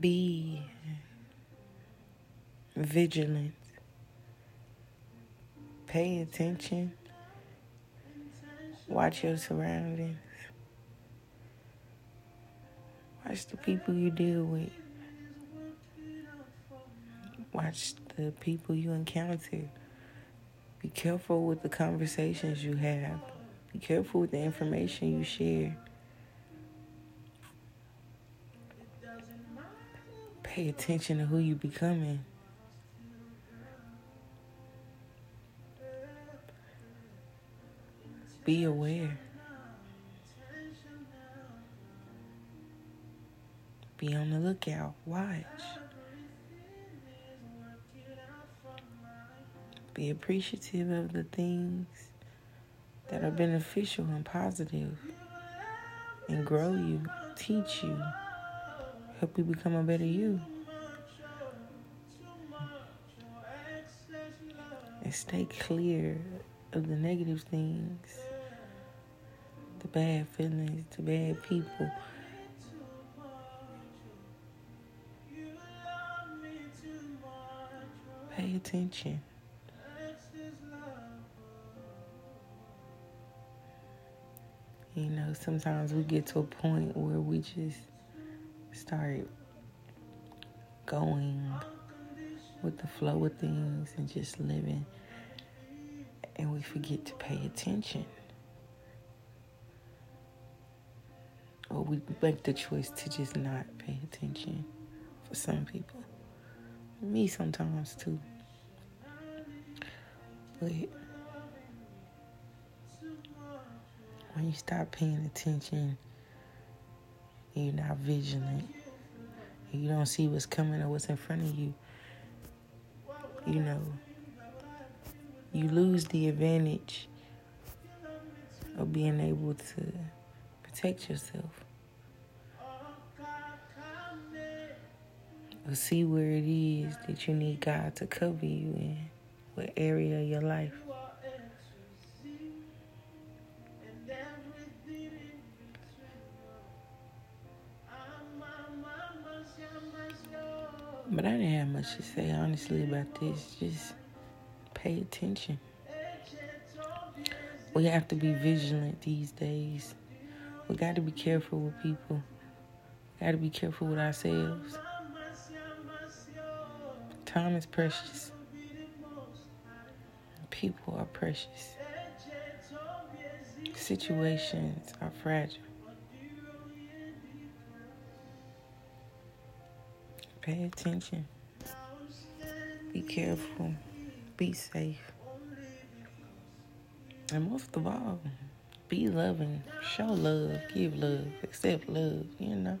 be vigilant. Pay attention. Watch your surroundings. Watch the people you deal with. Watch the people you encounter. Be careful with the conversations you have. Be careful with the information you share. Pay attention to who you becoming. Be aware. Be on the lookout. Watch. Be appreciative of the things that are beneficial and positive and grow you, teach you, help you become a better you. And stay clear of the negative things, the bad feelings, the bad people. Pay attention. You know, sometimes we get to a point where we just start going with the flow of things and just living, and we forget to pay attention. Or we make the choice to just not pay attention for some people. Me sometimes too. But when you stop paying attention, you're not vigilant, you don't see what's coming or what's in front of you, you know, you lose the advantage of being able to protect yourself. Or see where it is that you need God to cover you in, what area of your life. But I didn't have much to say honestly about this. Just pay attention. We have to be vigilant these days. We got to be careful with people. We got to be careful with ourselves. Time is precious. People are precious. Situations are fragile. Pay attention. Be careful. Be safe. And most of all, be loving. Show love. Give love. Accept love. You know.